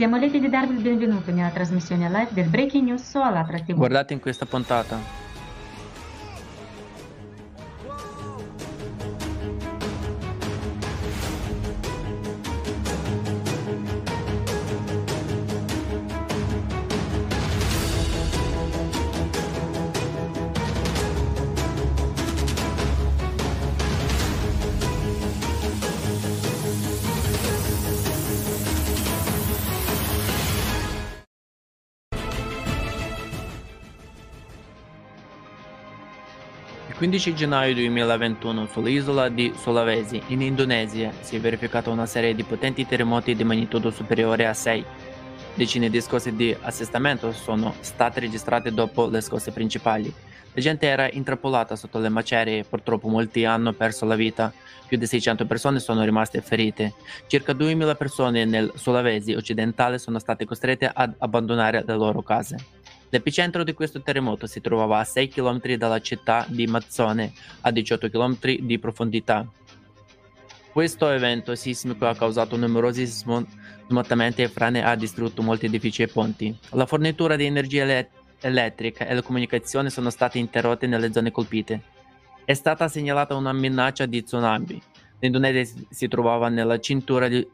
siamo lieti di darvi il benvenuto nella trasmissione live del Breaking News su Alatra TV. Guardate in questa puntata. 15 gennaio 2021 sull'isola di Sulawesi, in Indonesia, si è verificata una serie di potenti terremoti di magnitudo superiore a 6. Decine di scosse di assestamento sono state registrate dopo le scosse principali. La gente era intrappolata sotto le macerie e purtroppo molti hanno perso la vita. Più di 600 persone sono rimaste ferite. Circa 2000 persone nel Sulawesi occidentale sono state costrette ad abbandonare le loro case. L'epicentro di questo terremoto si trovava a 6 km dalla città di Mazzone, a 18 km di profondità. Questo evento sismico ha causato numerosi smottamenti e frane ha distrutto molti edifici e ponti. La fornitura di energia ele- elettrica e le comunicazioni sono state interrotte nelle zone colpite. È stata segnalata una minaccia di tsunami. L'Indonesia si trovava nella cintura di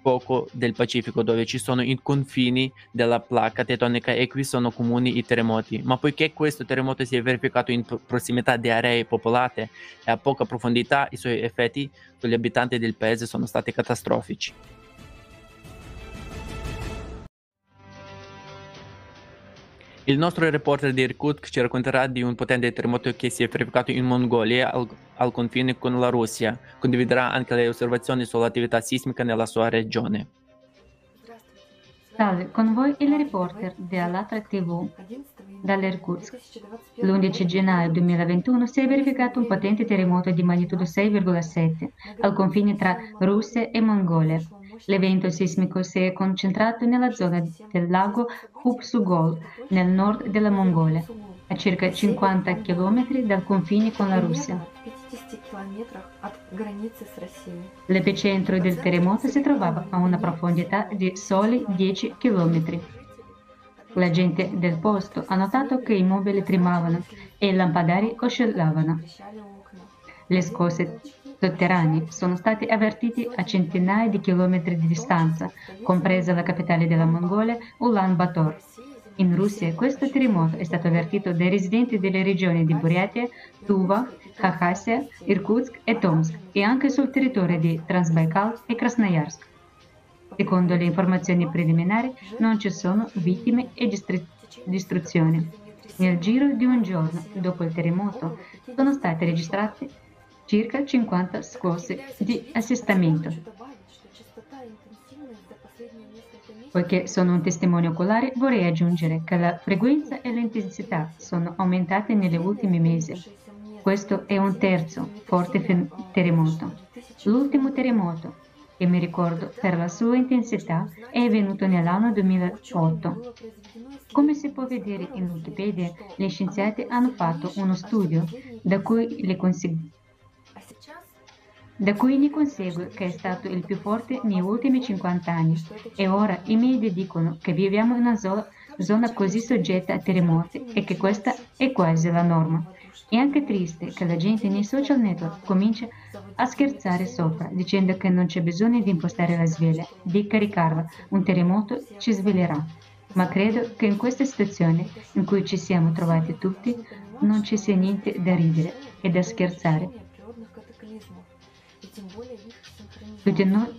fuoco del Pacifico dove ci sono i confini della placca tettonica e qui sono comuni i terremoti. Ma poiché questo terremoto si è verificato in pro- prossimità di aree popolate e a poca profondità, i suoi effetti sugli abitanti del paese sono stati catastrofici. Il nostro reporter di Irkutsk ci racconterà di un potente terremoto che si è verificato in Mongolia al, al confine con la Russia. Condividerà anche le osservazioni sull'attività sismica nella sua regione. Salve, con voi il reporter di Alatra TV dall'Irkutsk. L'11 gennaio 2021 si è verificato un potente terremoto di magnitudo 6,7 al confine tra Russia e Mongolia. L'evento sismico si è concentrato nella zona del lago Hupsugol, nel nord della Mongolia, a circa 50 km dal confine con la Russia. L'epicentro del terremoto si trovava a una profondità di soli 10 km. La gente del posto ha notato che i mobili tremavano e i lampadari oscillavano. Le scosse sotterranei sono stati avvertiti a centinaia di chilometri di distanza, compresa la capitale della Mongolia, Ulaanbaatar. In Russia questo terremoto è stato avvertito dai residenti delle regioni di Buryatia, Tuva, Khakassia, Irkutsk e Tomsk e anche sul territorio di Transbaikal e Krasnoyarsk. Secondo le informazioni preliminari non ci sono vittime e distruzioni. Nel giro di un giorno dopo il terremoto sono state registrate circa 50 scosse di assestamento. Poiché sono un testimone oculare, vorrei aggiungere che la frequenza e l'intensità sono aumentate negli ultimi mesi. Questo è un terzo forte terremoto. L'ultimo terremoto, che mi ricordo per la sua intensità, è avvenuto nell'anno 2008. Come si può vedere in Wikipedia, gli scienziati hanno fatto uno studio da cui le conseguenze da cui ne consegue che è stato il più forte negli ultimi 50 anni e ora i media dicono che viviamo in una zo- zona così soggetta a terremoti e che questa è quasi la norma. È anche triste che la gente nei social network comincia a scherzare sopra, dicendo che non c'è bisogno di impostare la sveglia, di caricarla, un terremoto ci sveglierà. Ma credo che in questa situazione in cui ci siamo trovati tutti non ci sia niente da ridere e da scherzare. Tutti noi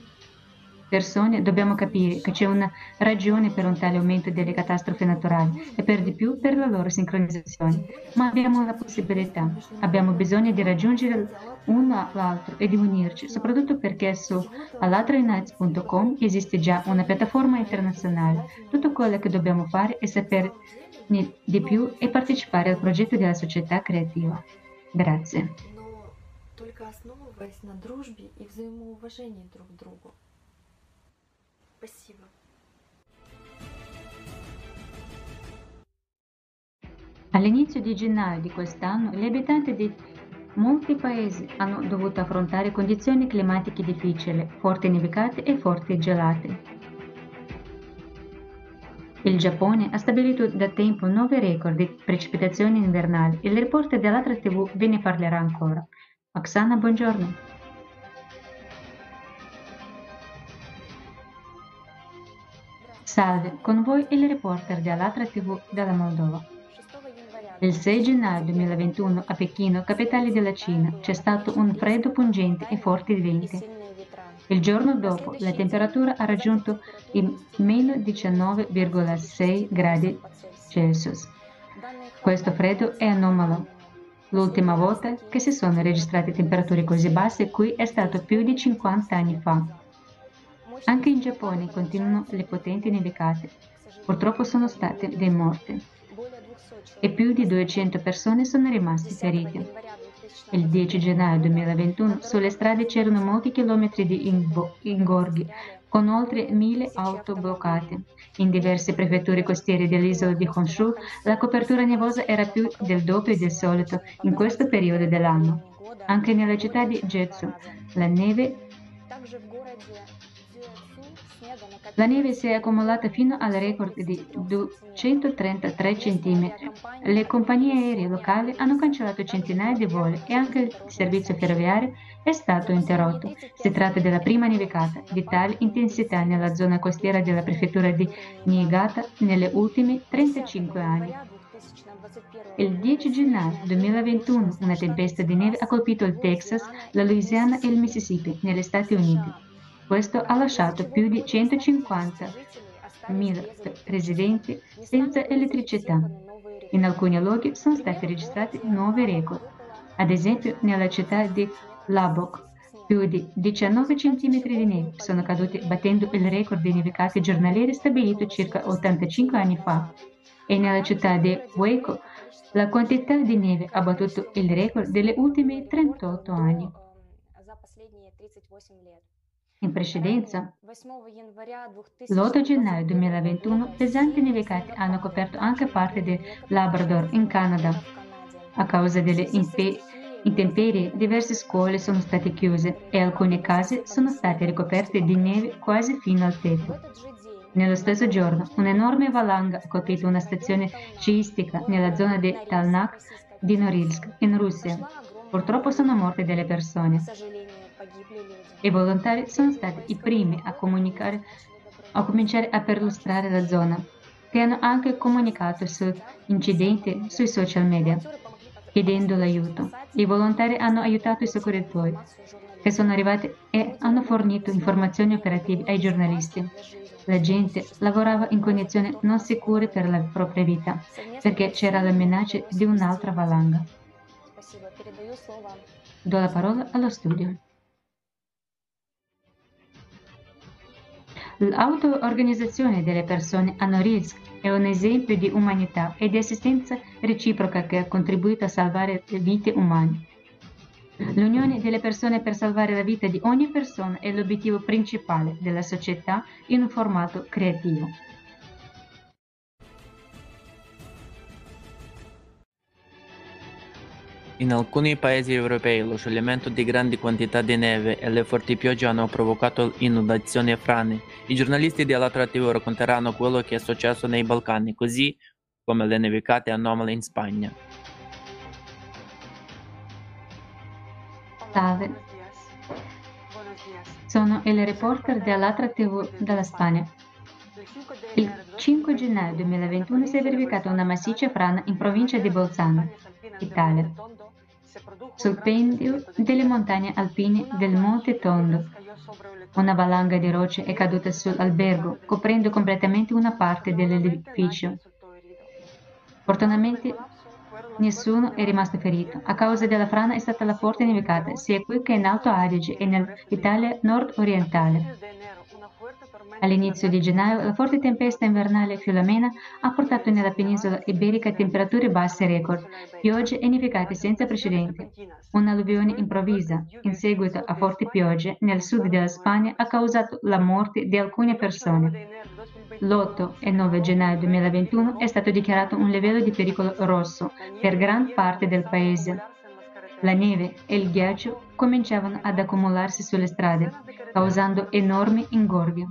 persone dobbiamo capire che c'è una ragione per un tale aumento delle catastrofi naturali e per di più per la loro sincronizzazione, ma abbiamo la possibilità, abbiamo bisogno di raggiungere uno l'altro e di unirci, soprattutto perché su alatraunites.com esiste già una piattaforma internazionale. Tutto quello che dobbiamo fare è sapere di più e partecipare al progetto della società creativa. Grazie. только основываясь на дружбе и взаимоуважении друг к другу. Спасибо. All'inizio di gennaio di quest'anno, gli abitanti di molti paesi hanno dovuto affrontare condizioni climatiche difficili, forti nevicate e forti gelate. Il Giappone ha stabilito da tempo nuovi record di precipitazioni invernali. Il reporter dell'altra TV ve ne parlerà ancora. Oksana, buongiorno. Salve, con voi il reporter dell'altra TV della Moldova. Il 6 gennaio 2021 a Pechino, capitale della Cina, c'è stato un freddo pungente e forti venti. Il giorno dopo la temperatura ha raggiunto i meno 19,6 gradi Celsius. Questo freddo è anomalo. L'ultima volta che si sono registrate temperature così basse qui è stato più di 50 anni fa. Anche in Giappone continuano le potenti nevicate. Purtroppo sono state dei morti e più di 200 persone sono rimaste ferite. Il 10 gennaio 2021 sulle strade c'erano molti chilometri di ingorghi, con oltre mille auto bloccate. In diverse prefetture costiere dell'isola di Honshu la copertura nevosa era più del doppio del solito in questo periodo dell'anno. Anche nella città di Jetsu la neve la neve si è accumulata fino al record di 233 cm. Le compagnie aeree locali hanno cancellato centinaia di voli e anche il servizio ferroviario è stato interrotto. Si tratta della prima nevicata di tale intensità nella zona costiera della prefettura di Niigata negli ultimi 35 anni. Il 10 gennaio 2021 una tempesta di neve ha colpito il Texas, la Louisiana e il Mississippi negli Stati Uniti. Questo ha lasciato più di 150.000 residenti senza elettricità. In alcuni luoghi sono stati registrati nuovi record. Ad esempio, nella città di Labok, più di 19 cm di neve sono caduti battendo il record di nevicate giornaliere stabilito circa 85 anni fa. E nella città di Waco la quantità di neve ha battuto il record degli ultimi 38 anni. In precedenza, l'8 gennaio 2021, pesanti nevicate hanno coperto anche parte del Labrador in Canada. A causa delle intemperie, diverse scuole sono state chiuse e alcune case sono state ricoperte di neve quasi fino al tetto. Nello stesso giorno, un'enorme valanga ha colpito una stazione sciistica nella zona di Talnak di Norilsk, in Russia. Purtroppo sono morte delle persone. I volontari sono stati i primi a, a cominciare a perlustrare la zona, che hanno anche comunicato sull'incidente sui social media, chiedendo l'aiuto. I volontari hanno aiutato i soccorritori, che sono arrivati e hanno fornito informazioni operative ai giornalisti. La gente lavorava in condizioni non sicure per la propria vita, perché c'era la minaccia di un'altra valanga. Do la parola allo studio. L'auto-organizzazione delle persone a Norilsk è un esempio di umanità e di assistenza reciproca che ha contribuito a salvare vite umane. L'unione delle persone per salvare la vita di ogni persona è l'obiettivo principale della società in un formato creativo. In alcuni paesi europei lo scioglimento di grandi quantità di neve e le forti piogge hanno provocato inondazioni e frane. I giornalisti della TV racconteranno quello che è successo nei Balcani, così come le nevicate anomale in Spagna. Salve, sono il reporter dell'Altra TV della Spagna. Il 5 gennaio 2021 si è verificata una massiccia frana in provincia di Bolzano, Italia sul pendio delle montagne alpine del Monte Tondo. Una valanga di rocce è caduta sull'albergo, coprendo completamente una parte dell'edificio. Fortunatamente nessuno è rimasto ferito. A causa della frana è stata la forte nevicata, sia qui che in Alto Adige e nell'Italia nord-orientale. All'inizio di gennaio la forte tempesta invernale Filomena ha portato nella penisola iberica temperature basse record, piogge e nevicate senza precedenti. Un'alluvione improvvisa, in seguito a forti piogge, nel sud della Spagna ha causato la morte di alcune persone. L'8 e 9 gennaio 2021 è stato dichiarato un livello di pericolo rosso per gran parte del paese. La neve e il ghiaccio cominciavano ad accumularsi sulle strade, causando enormi ingorghi.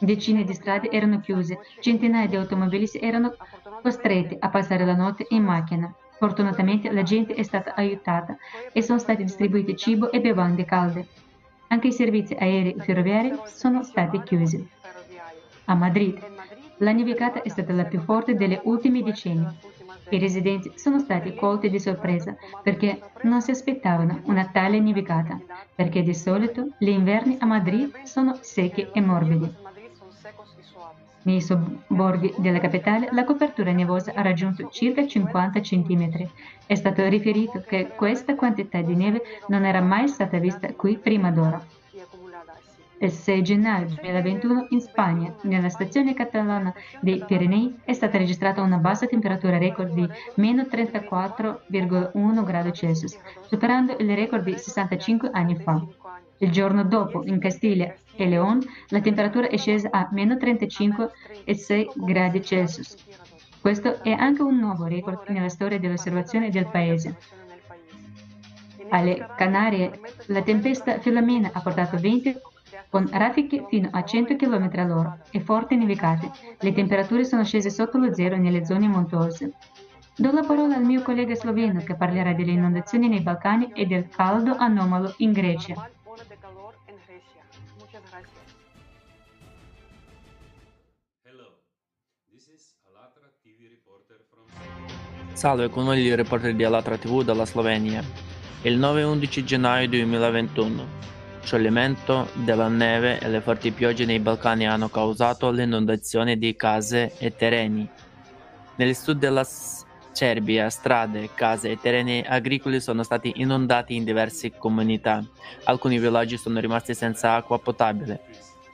Decine di strade erano chiuse, centinaia di automobilisti erano costretti a passare la notte in macchina. Fortunatamente la gente è stata aiutata e sono stati distribuiti cibo e bevande calde. Anche i servizi aerei e ferroviari sono stati chiusi. A Madrid, la nevicata è stata la più forte delle ultime decenni. I residenti sono stati colti di sorpresa perché non si aspettavano una tale nevicata, perché di solito gli inverni a Madrid sono secchi e morbidi. Nei sobborghi della capitale la copertura nevosa ha raggiunto circa 50 cm. È stato riferito che questa quantità di neve non era mai stata vista qui prima d'ora. Il 6 gennaio 2021 in Spagna, nella stazione catalana dei Pirenei, è stata registrata una bassa temperatura record di meno 34,1 gradi Celsius, superando il record di 65 anni fa. Il giorno dopo, in Castiglia e León, la temperatura è scesa a meno 35,6 gradi Celsius. Questo è anche un nuovo record nella storia dell'osservazione del paese. Alle Canarie, la tempesta Filomena ha portato 20 con raffiche fino a 100 km all'ora e forti nevicate. Le temperature sono scese sotto lo zero nelle zone montuose. Do la parola al mio collega sloveno che parlerà delle inondazioni nei Balcani e del caldo anomalo in Grecia. Salve, con noi il reporter di Alatra TV dalla Slovenia. Il 9-11 gennaio 2021 Scioglimento della neve e le forti piogge nei Balcani hanno causato l'inondazione di case e terreni. Nel sud della Serbia strade, case e terreni agricoli sono stati inondati in diverse comunità. Alcuni villaggi sono rimasti senza acqua potabile.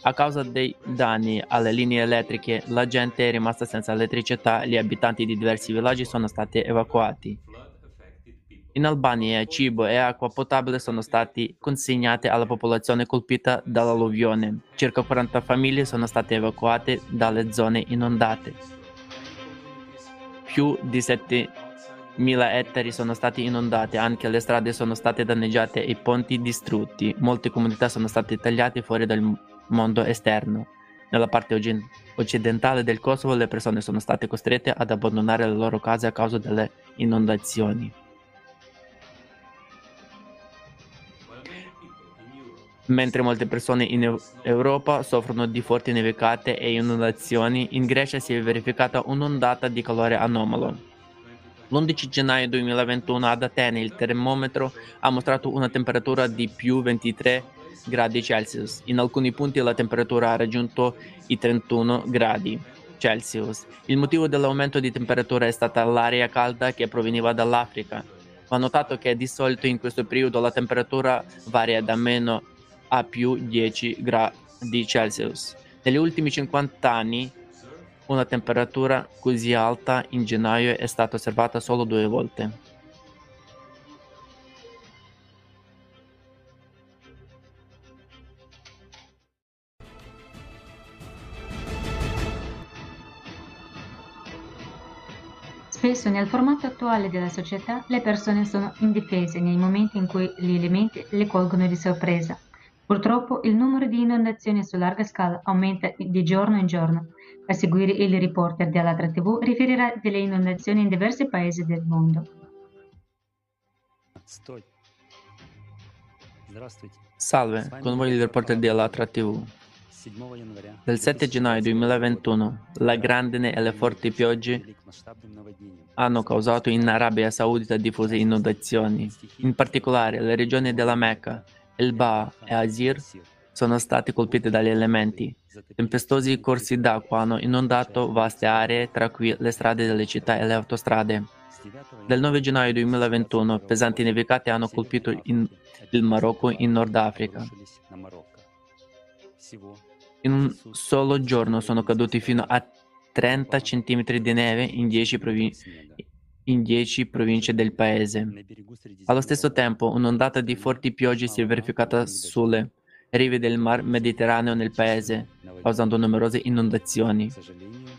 A causa dei danni alle linee elettriche, la gente è rimasta senza elettricità e gli abitanti di diversi villaggi sono stati evacuati. In Albania cibo e acqua potabile sono stati consegnati alla popolazione colpita dall'alluvione. Circa 40 famiglie sono state evacuate dalle zone inondate. Più di 7.000 ettari sono stati inondati, anche le strade sono state danneggiate e i ponti distrutti. Molte comunità sono state tagliate fuori dal mondo esterno. Nella parte occidentale del Kosovo le persone sono state costrette ad abbandonare le loro case a causa delle inondazioni. Mentre molte persone in Europa soffrono di forti nevicate e inondazioni, in Grecia si è verificata un'ondata di calore anomalo. L'11 gennaio 2021 ad Atene il termometro ha mostrato una temperatura di più 23 gradi Celsius. In alcuni punti la temperatura ha raggiunto i 31 gradi Celsius. Il motivo dell'aumento di temperatura è stata l'aria calda che proveniva dall'Africa. Va notato che di solito in questo periodo la temperatura varia da meno a più 10 gradi Celsius. Negli ultimi 50 anni una temperatura così alta in gennaio è stata osservata solo due volte. Spesso nel formato attuale della società le persone sono indifese nei momenti in cui gli elementi le colgono di sorpresa. Purtroppo il numero di inondazioni su larga scala aumenta di giorno in giorno. A seguire il reporter dell'Altra TV riferirà delle inondazioni in diversi paesi del mondo. Salve, con voi il reporter di Alatra TV. Il 7 gennaio 2021 la grandine e le forti piogge hanno causato in Arabia Saudita diffuse inondazioni, in particolare le regioni della Mecca, Elba e Azir sono stati colpiti dagli elementi. Tempestosi corsi d'acqua hanno inondato vaste aree, tra cui le strade delle città e le autostrade. Dal 9 gennaio 2021 pesanti nevicate hanno colpito il Marocco in Nord Africa. In un solo giorno sono caduti fino a 30 cm di neve in 10 province in dieci province del paese. Allo stesso tempo, un'ondata di forti piogge si è verificata sulle rive del mar Mediterraneo nel paese, causando numerose inondazioni.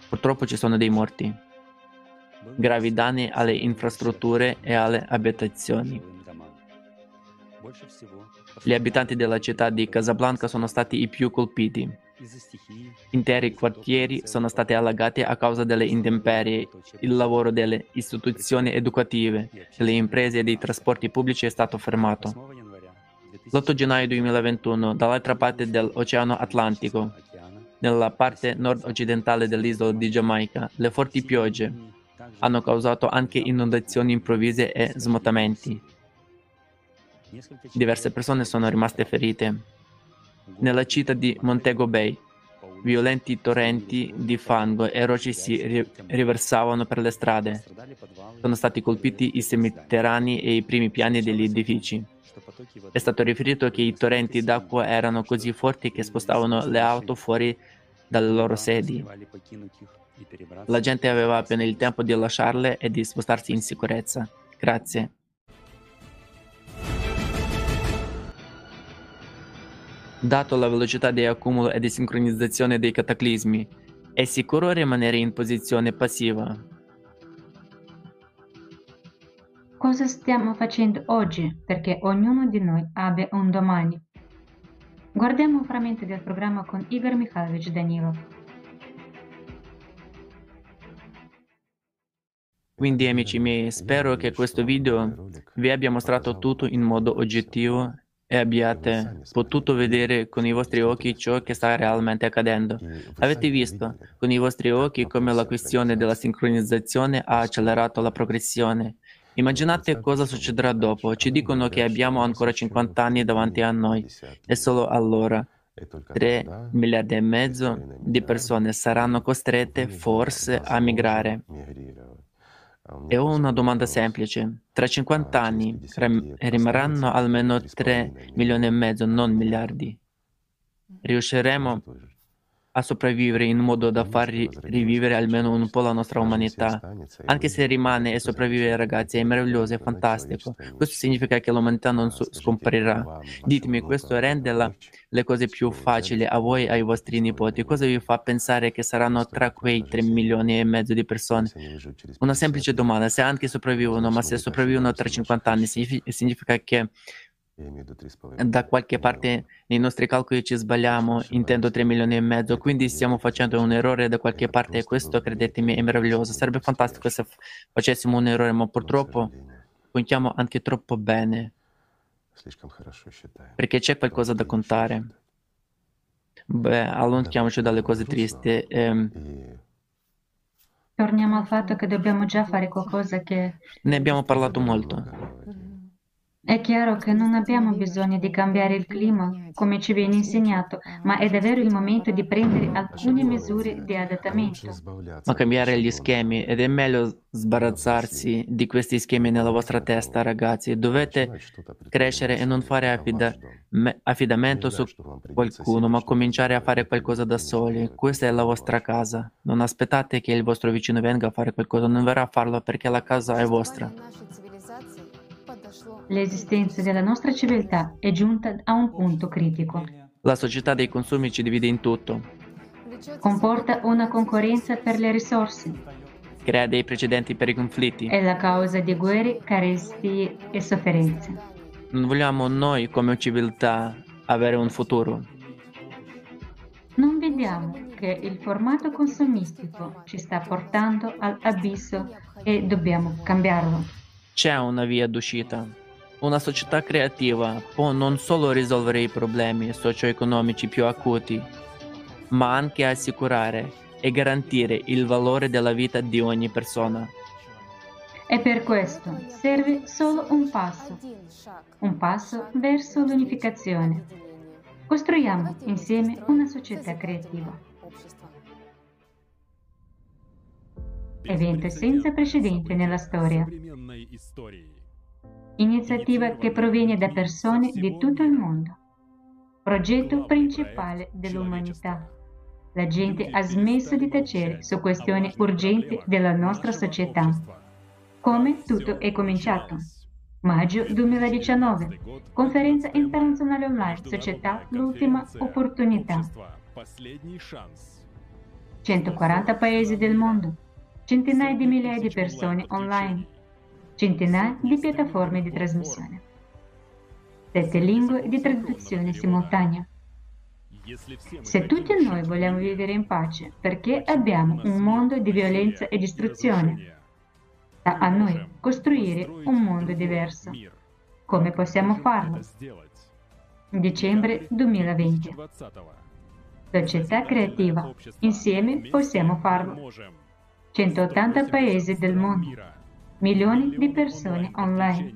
Purtroppo ci sono dei morti. Gravi danni alle infrastrutture e alle abitazioni. Gli abitanti della città di Casablanca sono stati i più colpiti. Interi quartieri sono stati allagati a causa delle intemperie. Il lavoro delle istituzioni educative, delle imprese e dei trasporti pubblici è stato fermato. L'8 gennaio 2021, dall'altra parte dell'Oceano Atlantico, nella parte nord-occidentale dell'isola di Giamaica, le forti piogge hanno causato anche inondazioni improvvise e smottamenti. Diverse persone sono rimaste ferite. Nella città di Montego Bay, violenti torrenti di fango e rocce si riversavano per le strade. Sono stati colpiti i seminterrani e i primi piani degli edifici. È stato riferito che i torrenti d'acqua erano così forti che spostavano le auto fuori dalle loro sedi. La gente aveva appena il tempo di lasciarle e di spostarsi in sicurezza. Grazie. Dato la velocità di accumulo e di sincronizzazione dei cataclismi, è sicuro rimanere in posizione passiva? Cosa stiamo facendo oggi perché ognuno di noi abbia un domani? Guardiamo un frammento del programma con Igor Mikhailovich Danilov. Quindi amici miei, spero che questo video vi abbia mostrato tutto in modo oggettivo e abbiate potuto vedere con i vostri occhi ciò che sta realmente accadendo. Avete visto? con i vostri occhi come la questione della sincronizzazione ha accelerato la progressione. Immaginate cosa succederà dopo. Ci dicono che abbiamo ancora 50 anni davanti a noi. E solo allora 3 miliardi e mezzo di persone saranno costrette forse a migrare. E ho una domanda semplice. Tra 50 anni rimarranno almeno 3 milioni e mezzo, non miliardi. Riusciremo a sopravvivere in modo da far rivivere almeno un po' la nostra umanità. Anche se rimane e sopravvive ragazzi, è meraviglioso, è fantastico. Questo significa che l'umanità non scomparirà. Ditemi, questo rende la, le cose più facili a voi e ai vostri nipoti. Cosa vi fa pensare che saranno tra quei 3 milioni e mezzo di persone? Una semplice domanda, se anche sopravvivono, ma se sopravvivono tra 50 anni, significa che da qualche parte nei nostri calcoli ci sbagliamo, intendo 3 milioni e mezzo, quindi stiamo facendo un errore da qualche parte e questo, credetemi, è meraviglioso. Sarebbe fantastico se facessimo un errore, ma purtroppo contiamo anche troppo bene, perché c'è qualcosa da contare. Beh, allontaniamoci dalle cose tristi. Ehm, Torniamo al fatto che dobbiamo già fare qualcosa che... Ne abbiamo parlato molto. È chiaro che non abbiamo bisogno di cambiare il clima, come ci viene insegnato, ma è davvero il momento di prendere alcune misure di adattamento. Ma cambiare gli schemi, ed è meglio sbarazzarsi di questi schemi nella vostra testa, ragazzi. Dovete crescere e non fare affida- affidamento su qualcuno, ma cominciare a fare qualcosa da soli. Questa è la vostra casa. Non aspettate che il vostro vicino venga a fare qualcosa, non verrà a farlo perché la casa è vostra. L'esistenza della nostra civiltà è giunta a un punto critico. La società dei consumi ci divide in tutto. Comporta una concorrenza per le risorse. Crea dei precedenti per i conflitti. È la causa di guerre, carestie e sofferenze. Non vogliamo noi come civiltà avere un futuro. Non vediamo che il formato consumistico ci sta portando all'abisso e dobbiamo cambiarlo. C'è una via d'uscita. Una società creativa può non solo risolvere i problemi socio-economici più acuti, ma anche assicurare e garantire il valore della vita di ogni persona. E per questo serve solo un passo, un passo verso l'unificazione. Costruiamo insieme una società creativa. Evento senza precedente nella storia iniziativa che proviene da persone di tutto il mondo. Progetto principale dell'umanità. La gente ha smesso di tacere su questioni urgenti della nostra società. Come tutto è cominciato? Maggio 2019. Conferenza internazionale online. Società L'ultima opportunità. 140 paesi del mondo. Centinaia di migliaia di persone online. Centinaia di piattaforme di trasmissione. Sette lingue di traduzione simultanea. Se tutti noi vogliamo vivere in pace, perché abbiamo un mondo di violenza e distruzione? Sta a noi costruire un mondo diverso. Come possiamo farlo? Dicembre 2020. Società creativa. Insieme possiamo farlo. 180 paesi del mondo. Milioni di persone online.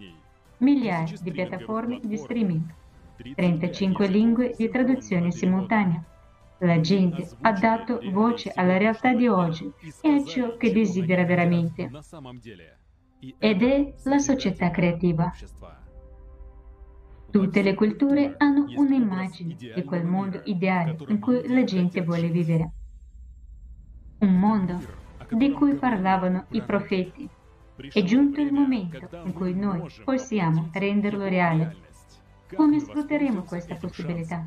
Migliaia di piattaforme di streaming. 35 lingue di traduzione simultanea. La gente ha dato voce alla realtà di oggi e a ciò che desidera veramente. Ed è la società creativa. Tutte le culture hanno un'immagine di quel mondo ideale in cui la gente vuole vivere. Un mondo di cui parlavano i profeti. È giunto il momento in cui noi possiamo renderlo reale. Come sfrutteremo questa possibilità?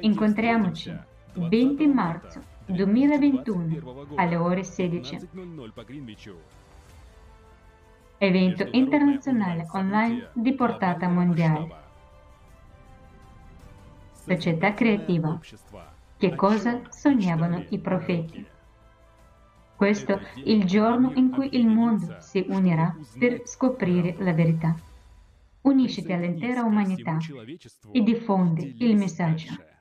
Incontriamoci 20 marzo 2021 alle ore 16. Evento internazionale online di portata mondiale. Società creativa. Che cosa sognavano i profeti? Questo è il giorno in cui il mondo si unirà per scoprire la verità unisciti all'intera umanità e diffondi il messaggio.